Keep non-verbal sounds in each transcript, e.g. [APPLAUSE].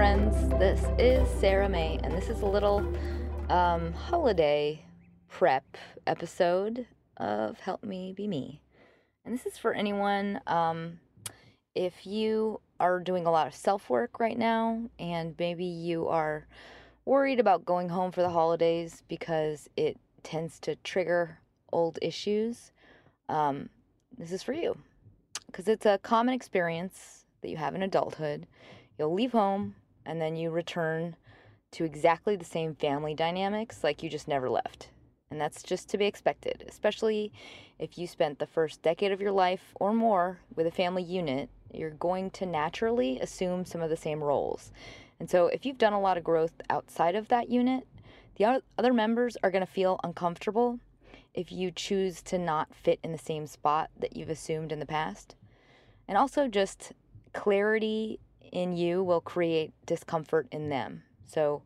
friends. This is Sarah May, and this is a little um, holiday prep episode of Help Me Be Me. And this is for anyone, um, if you are doing a lot of self work right now, and maybe you are worried about going home for the holidays because it tends to trigger old issues, um, this is for you. Because it's a common experience that you have in adulthood. You'll leave home and then you return to exactly the same family dynamics like you just never left. And that's just to be expected, especially if you spent the first decade of your life or more with a family unit, you're going to naturally assume some of the same roles. And so if you've done a lot of growth outside of that unit, the other members are going to feel uncomfortable if you choose to not fit in the same spot that you've assumed in the past. And also just clarity in you will create discomfort in them. So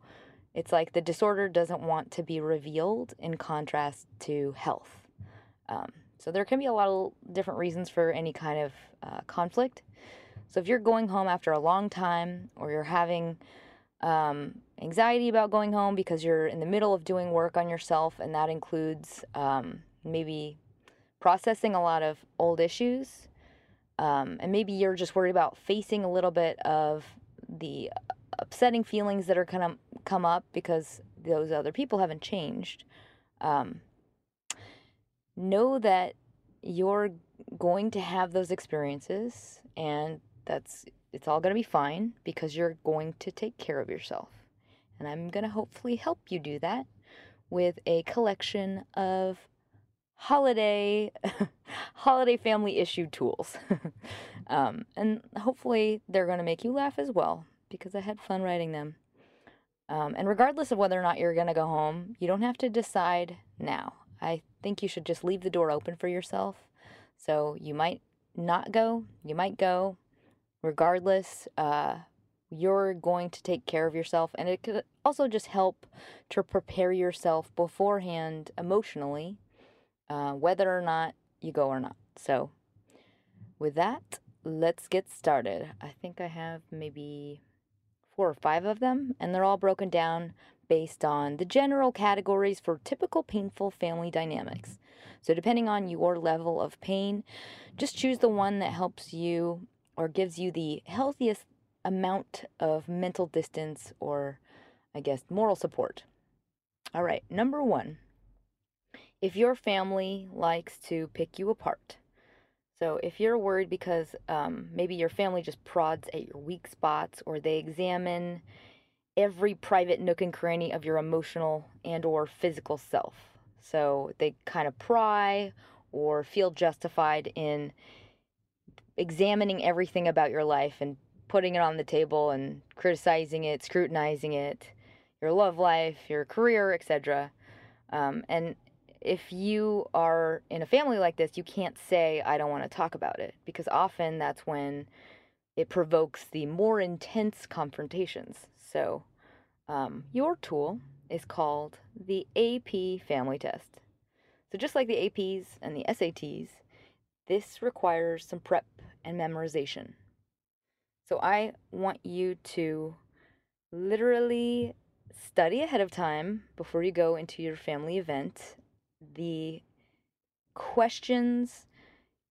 it's like the disorder doesn't want to be revealed in contrast to health. Um, so there can be a lot of different reasons for any kind of uh, conflict. So if you're going home after a long time or you're having um, anxiety about going home because you're in the middle of doing work on yourself, and that includes um, maybe processing a lot of old issues um, and maybe you're just worried about facing a little bit of the upsetting feelings that are going to come up because those other people haven't changed. Um, know that you're going to have those experiences and that's it's all going to be fine because you're going to take care of yourself. And I'm going to hopefully help you do that with a collection of holiday [LAUGHS] holiday family issue tools. [LAUGHS] um, and hopefully they're going to make you laugh as well because I had fun writing them. Um, and regardless of whether or not you're going to go home, you don't have to decide now. I think you should just leave the door open for yourself. So you might not go, you might go. Regardless, uh, you're going to take care of yourself. And it could also just help to prepare yourself beforehand emotionally uh, whether or not you go or not. So, with that, let's get started. I think I have maybe four or five of them, and they're all broken down based on the general categories for typical painful family dynamics. So, depending on your level of pain, just choose the one that helps you or gives you the healthiest amount of mental distance or, I guess, moral support. All right, number one if your family likes to pick you apart. So if you're worried because um, maybe your family just prods at your weak spots or they examine every private nook and cranny of your emotional and or physical self. So they kind of pry or feel justified in examining everything about your life and putting it on the table and criticizing it, scrutinizing it, your love life, your career, etc. Um, and if you are in a family like this, you can't say, I don't want to talk about it, because often that's when it provokes the more intense confrontations. So, um, your tool is called the AP Family Test. So, just like the APs and the SATs, this requires some prep and memorization. So, I want you to literally study ahead of time before you go into your family event the questions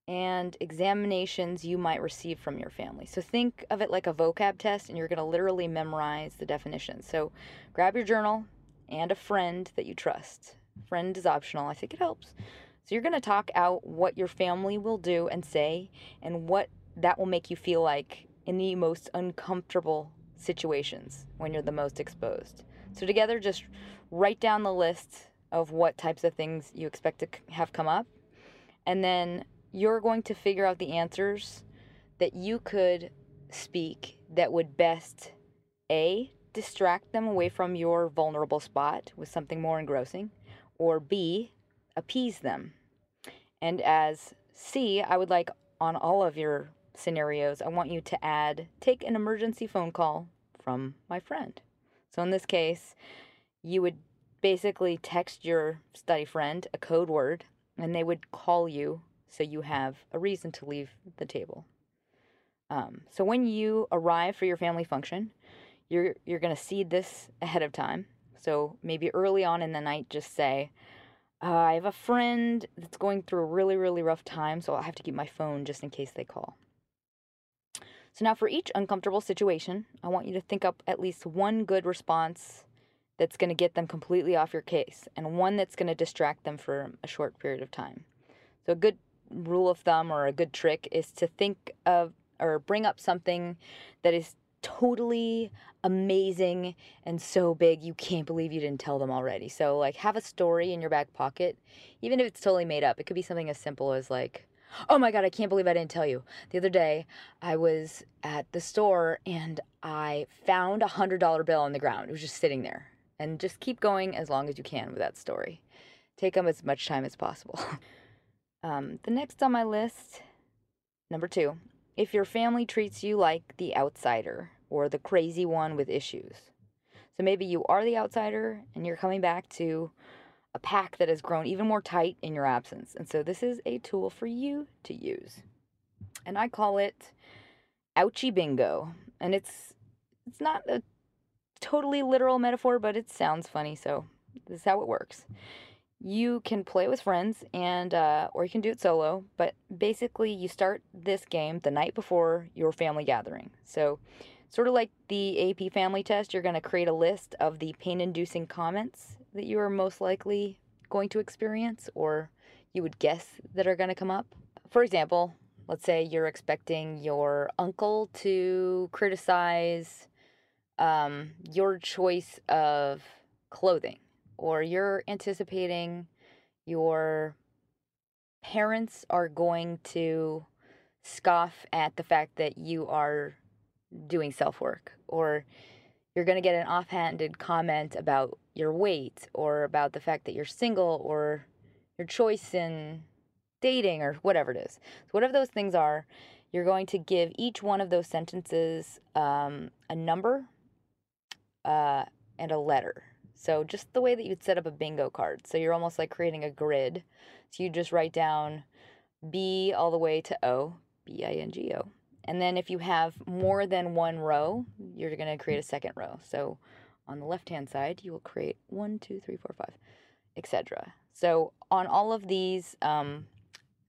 and examinations you might receive from your family. So think of it like a vocab test, and you're going to literally memorize the definitions. So grab your journal and a friend that you trust. Friend is optional, I think it helps. So you're going to talk out what your family will do and say, and what that will make you feel like in the most uncomfortable situations when you're the most exposed. So together, just write down the list of what types of things you expect to have come up. And then you're going to figure out the answers that you could speak that would best A, distract them away from your vulnerable spot with something more engrossing, or B, appease them. And as C, I would like on all of your scenarios, I want you to add take an emergency phone call from my friend. So in this case, you would basically text your study friend a code word and they would call you so you have a reason to leave the table. Um, so when you arrive for your family function, you're you're going to seed this ahead of time. So maybe early on in the night just say uh, I have a friend that's going through a really really rough time, so I'll have to keep my phone just in case they call. So now for each uncomfortable situation, I want you to think up at least one good response that's going to get them completely off your case and one that's going to distract them for a short period of time. So a good rule of thumb or a good trick is to think of or bring up something that is totally amazing and so big you can't believe you didn't tell them already. So like have a story in your back pocket, even if it's totally made up. It could be something as simple as like, "Oh my god, I can't believe I didn't tell you. The other day, I was at the store and I found a $100 bill on the ground. It was just sitting there." And just keep going as long as you can with that story. Take them as much time as possible. [LAUGHS] um, the next on my list, number two, if your family treats you like the outsider or the crazy one with issues. So maybe you are the outsider and you're coming back to a pack that has grown even more tight in your absence. And so this is a tool for you to use. And I call it ouchie bingo. And it's it's not a totally literal metaphor, but it sounds funny, so this is how it works. You can play with friends and uh, or you can do it solo, but basically you start this game the night before your family gathering. So Sort of like the AP family test, you're going to create a list of the pain inducing comments that you are most likely going to experience or you would guess that are going to come up. For example, let's say you're expecting your uncle to criticize um, your choice of clothing, or you're anticipating your parents are going to scoff at the fact that you are doing self work, or you're going to get an offhanded comment about your weight, or about the fact that you're single, or your choice in dating, or whatever it is. So, whatever those things are, you're going to give each one of those sentences um, a number uh, and a letter. So, just the way that you'd set up a bingo card. So, you're almost like creating a grid. So, you just write down B all the way to O, B I N G O. And then if you have more than one row, you're going to create a second row. So on the left hand side, you will create one, two, three, four, five, etc. So on all of these, um,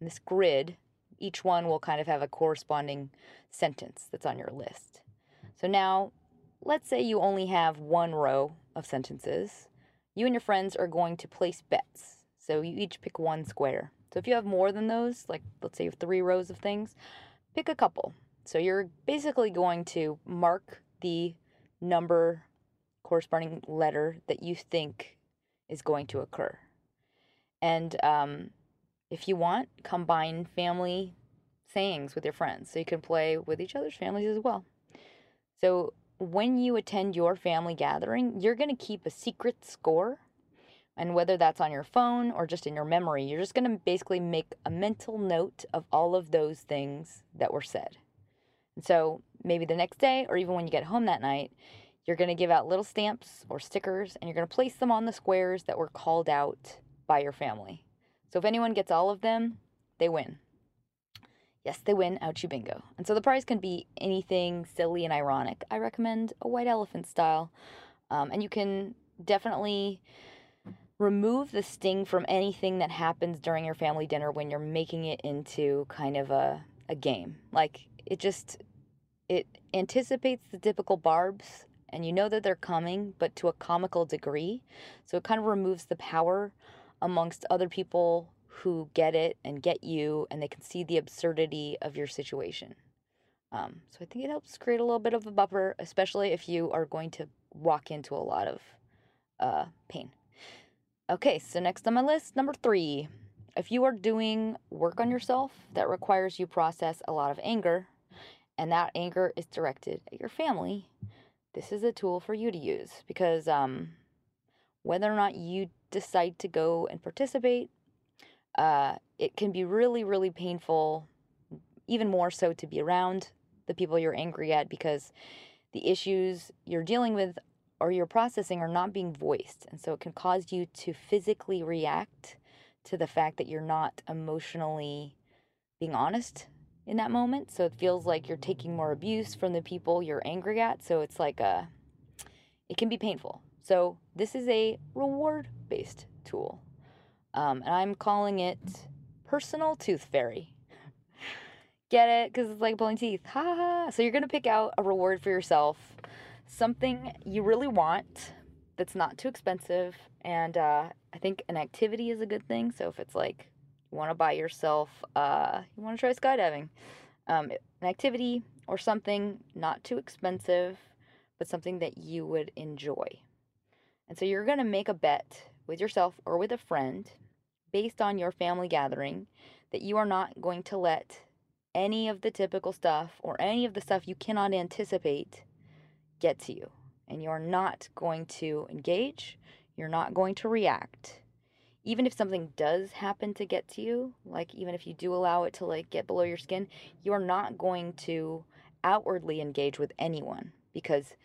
this grid, each one will kind of have a corresponding sentence that's on your list. So now, let's say you only have one row of sentences. You and your friends are going to place bets. So you each pick one square. So if you have more than those, like let's say you have three rows of things, pick a couple. So you're basically going to mark the number corresponding letter that you think is going to occur. And um, if you want, combine family sayings with your friends so you can play with each other's families as well. So when you attend your family gathering, you're going to keep a secret score. And whether that's on your phone or just in your memory, you're just going to basically make a mental note of all of those things that were said. And so maybe the next day or even when you get home that night, you're going to give out little stamps or stickers and you're going to place them on the squares that were called out by your family. So if anyone gets all of them, they win. Yes, they win out you Bingo. And so the prize can be anything silly and ironic. I recommend a white elephant style. Um, and you can definitely remove the sting from anything that happens during your family dinner when you're making it into kind of a, a game. Like it just it anticipates the typical barbs and you know that they're coming but to a comical degree so it kind of removes the power amongst other people who get it and get you and they can see the absurdity of your situation. Um, so i think it helps create a little bit of a buffer especially if you are going to walk into a lot of uh, pain. Okay so next on my list number three. If you are doing work on yourself that requires you process a lot of anger and that anger is directed at your family, this is a tool for you to use because um, whether or not you decide to go and participate, uh, it can be really, really painful, even more so to be around the people you're angry at because the issues you're dealing with or you're processing are not being voiced. And so it can cause you to physically react to the fact that you're not emotionally being honest in that moment. So it feels like you're taking more abuse from the people you're angry at. So it's like a it can be painful. So, this is a reward based tool. Um, and I'm calling it Personal Tooth Fairy. Get it? Because it's like pulling teeth. Ha ha. So, you're going to pick out a reward for yourself, something you really want that's not too expensive. And uh, I think an activity is a good thing. So, if it's like you want to buy yourself, uh, you want to try skydiving, um, an activity or something not too expensive, but something that you would enjoy. And so you're going to make a bet with yourself or with a friend based on your family gathering that you are not going to let any of the typical stuff or any of the stuff you cannot anticipate get to you. And you're not going to engage, you're not going to react. Even if something does happen to get to you, like even if you do allow it to like get below your skin, you're not going to outwardly engage with anyone because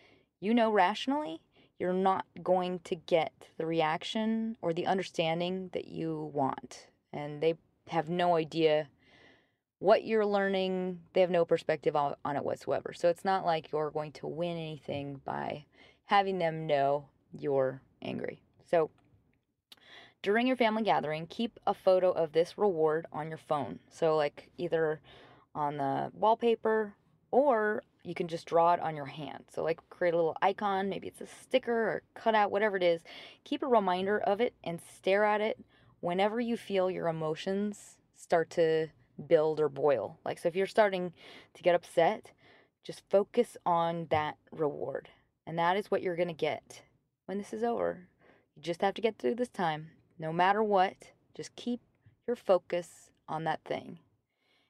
you know rationally you're not going to get the reaction or the understanding that you want. And they have no idea what you're learning, they have no perspective on, it whatsoever. So it's not like you're going to win anything by having them know you're angry. So during your family gathering, keep a photo of this reward on your phone. So, like either on the wallpaper or you can just draw it on your hand. So, like, create a little icon, maybe it's a sticker or cutout, whatever it is. Keep a reminder of it and stare at it whenever you feel your emotions start to build or boil. Like, so if you're starting to get upset, just focus on that reward. And that is what you're going to get when this is over. You just have to get through this time. No matter what, just keep your focus on that thing.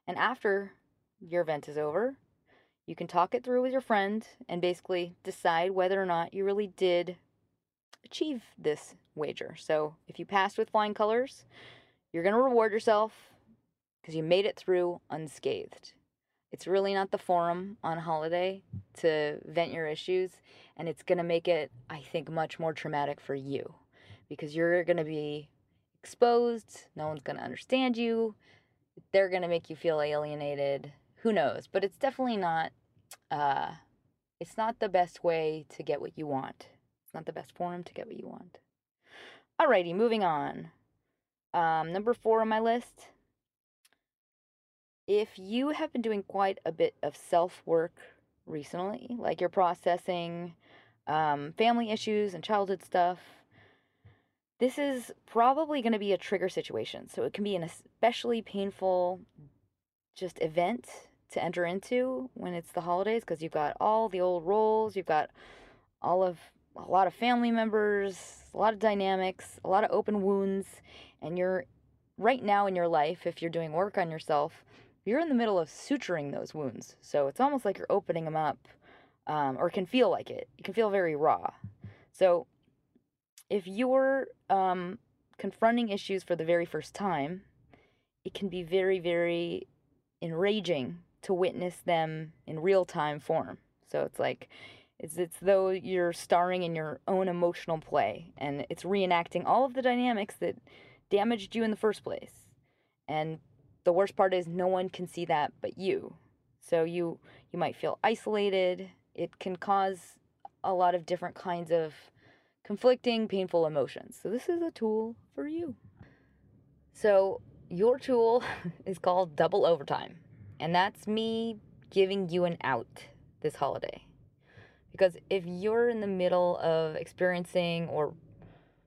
And after your event is over, you can talk it through with your friend and basically decide whether or not you really did achieve this wager. So if you passed with flying colors, you're going to reward yourself because you made it through unscathed. It's really not the forum on holiday to vent your issues, and it's going to make it, I think, much more traumatic for you because you're going to be exposed. No one's going to understand you. They're going to make you feel alienated. Who knows? But it's definitely not uh, it's not the best way to get what you want. It's not the best forum to get what you want. Alrighty, moving on. Um, number four on my list. If you have been doing quite a bit of self work recently, like you're processing um, family issues and childhood stuff, this is probably going to be a trigger situation. So it can be an especially painful just event to enter into when it's the holidays because you've got all the old roles, you've got all of a lot of family members, a lot of dynamics, a lot of open wounds, and you're right now in your life, if you're doing work on yourself, you're in the middle of suturing those wounds. So it's almost like you're opening them up, um, or can feel like it. It can feel very raw. So if you're um, confronting issues for the very first time, it can be very, very enraging to witness them in real time form. So it's like it's it's though you're starring in your own emotional play and it's reenacting all of the dynamics that damaged you in the first place. And the worst part is no one can see that but you. So you you might feel isolated. It can cause a lot of different kinds of conflicting, painful emotions. So this is a tool for you. So your tool [LAUGHS] is called double overtime. And that's me giving you an out this holiday. Because if you're in the middle of experiencing or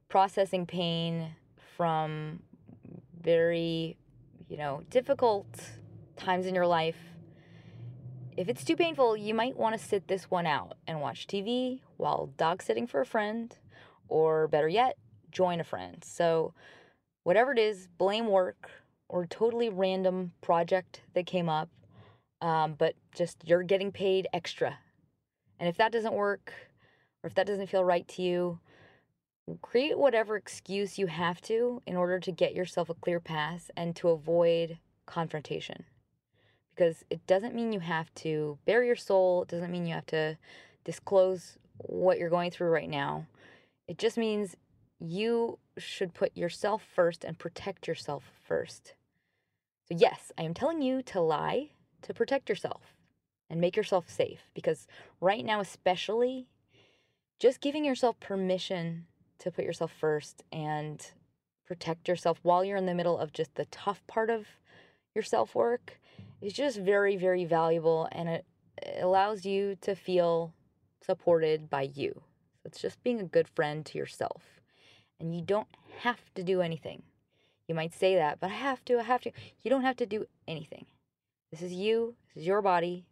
processing pain from very, you know, difficult times in your life, if it's too painful, you might want to sit this one out and watch TV while dog sitting for a friend, or better yet, join a friend. So, whatever it is, blame work or totally random project that came up, um, but just you're getting paid extra. And if that doesn't work, or if that doesn't feel right to you, create whatever excuse you have to in order to get yourself a clear path and to avoid confrontation. Because it doesn't mean you have to bare your soul, it doesn't mean you have to disclose what you're going through right now. It just means you should put yourself first and protect yourself first. So, yes, I am telling you to lie to protect yourself and make yourself safe because right now, especially, just giving yourself permission to put yourself first and protect yourself while you're in the middle of just the tough part of your self work is just very, very valuable and it, allows you to feel supported by you. It's just being a good friend to yourself. And you don't have to do anything. You might say that, but I have to, I have to. You don't have to do anything. This is you, this is your body,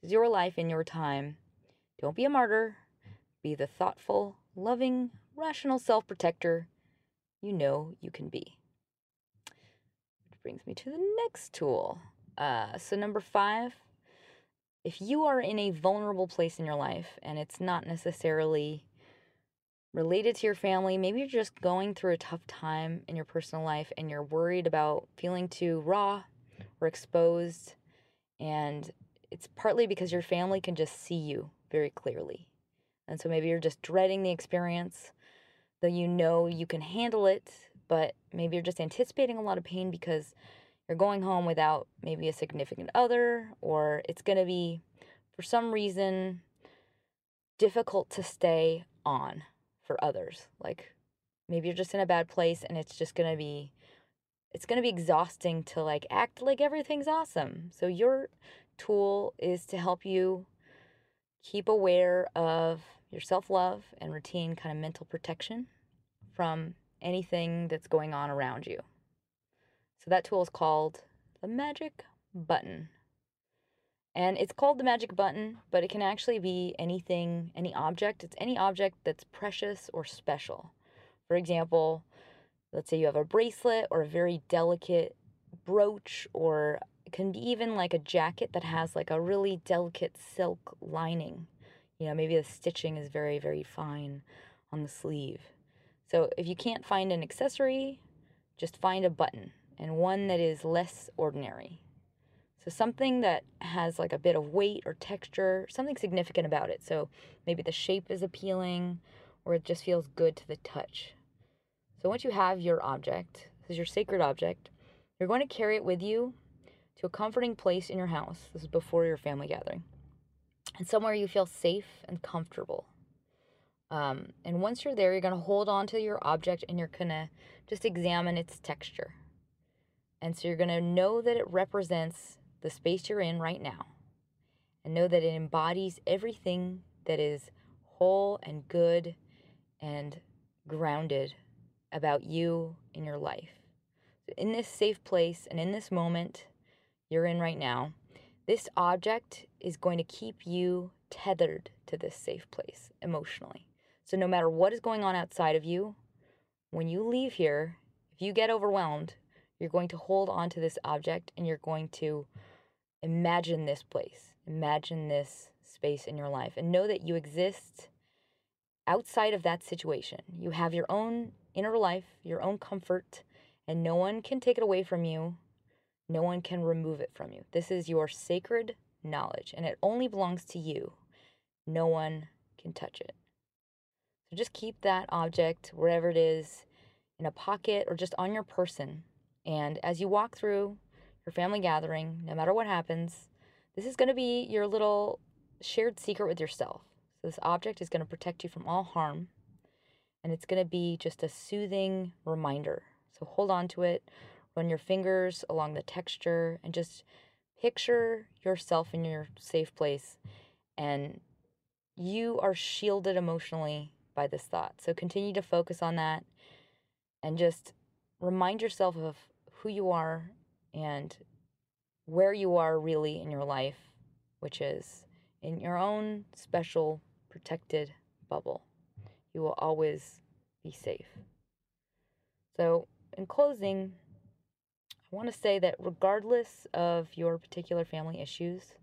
this is your life and your time. Don't be a martyr. Be the thoughtful, loving, rational self protector you know you can be. Which brings me to the next tool. Uh, so, number five, if you are in a vulnerable place in your life and it's not necessarily related to your family, maybe you're just going through a tough time in your personal life and you're worried about feeling too raw or exposed, and it's partly because your family can just see you very clearly. And so maybe you're just dreading the experience though you know you can handle it, but maybe you're just anticipating a lot of pain because you're going home without maybe a significant other, or it's going to be, for some reason, difficult to stay on for others. Like maybe you're just in a bad place and it's just going to be it's going to be exhausting to like act like everything's awesome. So your tool is to help you keep aware of your self love and routine kind of mental protection from anything that's going on around you. So that tool is called the magic button. And it's called the magic button, but it can actually be anything, any object. It's any object that's precious or special. For example, let's say you have a bracelet or a very delicate brooch, or it can be even like a jacket that has like a really delicate silk lining you know, maybe the stitching is very, very fine on the sleeve. So if you can't find an accessory, just find a button and one that is less ordinary. So something that has like a bit of weight or texture, something significant about it. So maybe the shape is appealing or it just feels good to the touch. So once you have your object, this is your sacred object, you're going to carry it with you to a comforting place in your house. This is before your family gathering and somewhere you feel safe and comfortable. Um, and once you're there, you're going to hold on to your object and you're going to just examine its texture. And so you're going to know that it represents the space you're in right now and know that it embodies everything that is whole and good and grounded about you in your life. In this safe place and in this moment you're in right now, this object is going to keep you tethered to this safe place emotionally. So, no matter what is going on outside of you, when you leave here, if you get overwhelmed, you're going to hold on to this object and you're going to imagine this place, imagine this space in your life, and know that you exist outside of that situation. You have your own inner life, your own comfort, and no one can take it away from you no one can remove it from you. This is your sacred knowledge, and it only belongs to you. No one can touch it. So just keep that object wherever it is in a pocket or just on your person. And as you walk through your family gathering, no matter what happens, this is going to be your little shared secret with yourself. So this object is going to protect you from all harm, and it's going to be just a soothing reminder. So hold on to it, Run your fingers along the texture and just picture yourself in your safe place and you are shielded emotionally by this thought. So continue to focus on that and just remind yourself of who you are and where you are really in your life, which is in your own special protected bubble. You will always be safe. So, in closing, I want to say that regardless of your particular family issues,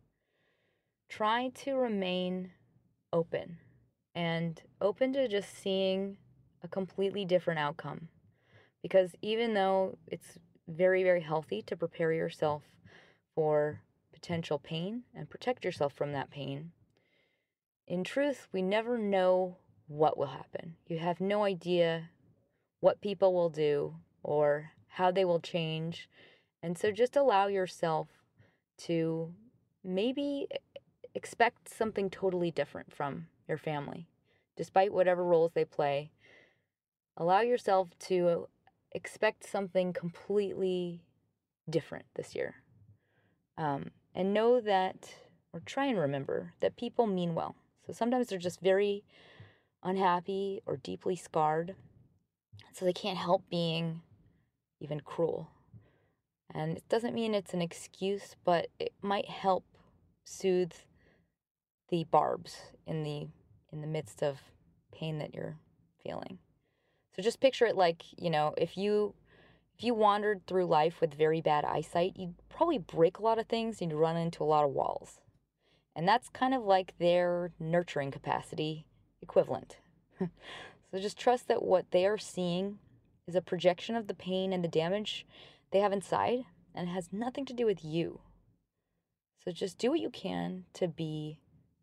try to remain open and open to just seeing a completely different outcome. Because even though it's very, very healthy to prepare yourself for potential pain and protect yourself from that pain, in truth, we never know what will happen. You have no idea what people will do or how they will change. And so just allow yourself to maybe expect something totally different from your family. despite whatever roles they play. Allow yourself to expect something completely different this year. Um, and know that, or try and remember, that people mean well. So sometimes they're just very unhappy or deeply scarred. So they can't help being even cruel. And it doesn't mean it's an excuse, but it might help soothe the barbs in the in the midst of pain that you're feeling. So just picture it like, you know, if you if you wandered through life with very bad eyesight, you'd probably break a lot of things and you'd run into a lot of walls. And that's kind of like their nurturing capacity equivalent. [LAUGHS] so just trust that what they are seeing is a projection of the pain and the damage they have inside and has nothing to do with you. So just do what you can to be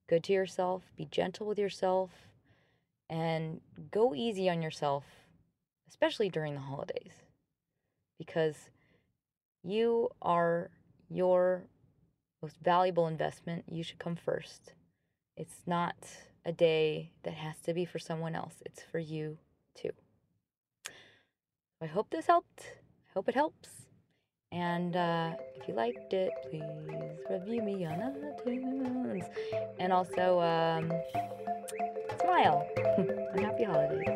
good to yourself, be gentle with yourself, and go easy on yourself, especially during the holidays, because you are your most valuable investment. You should come first. It's not a day that has to be for someone else, it's for you too. I hope this helped. I hope it helps. And uh, if you liked it, please review me on iTunes. And also, um, smile. and [LAUGHS] happy holidays.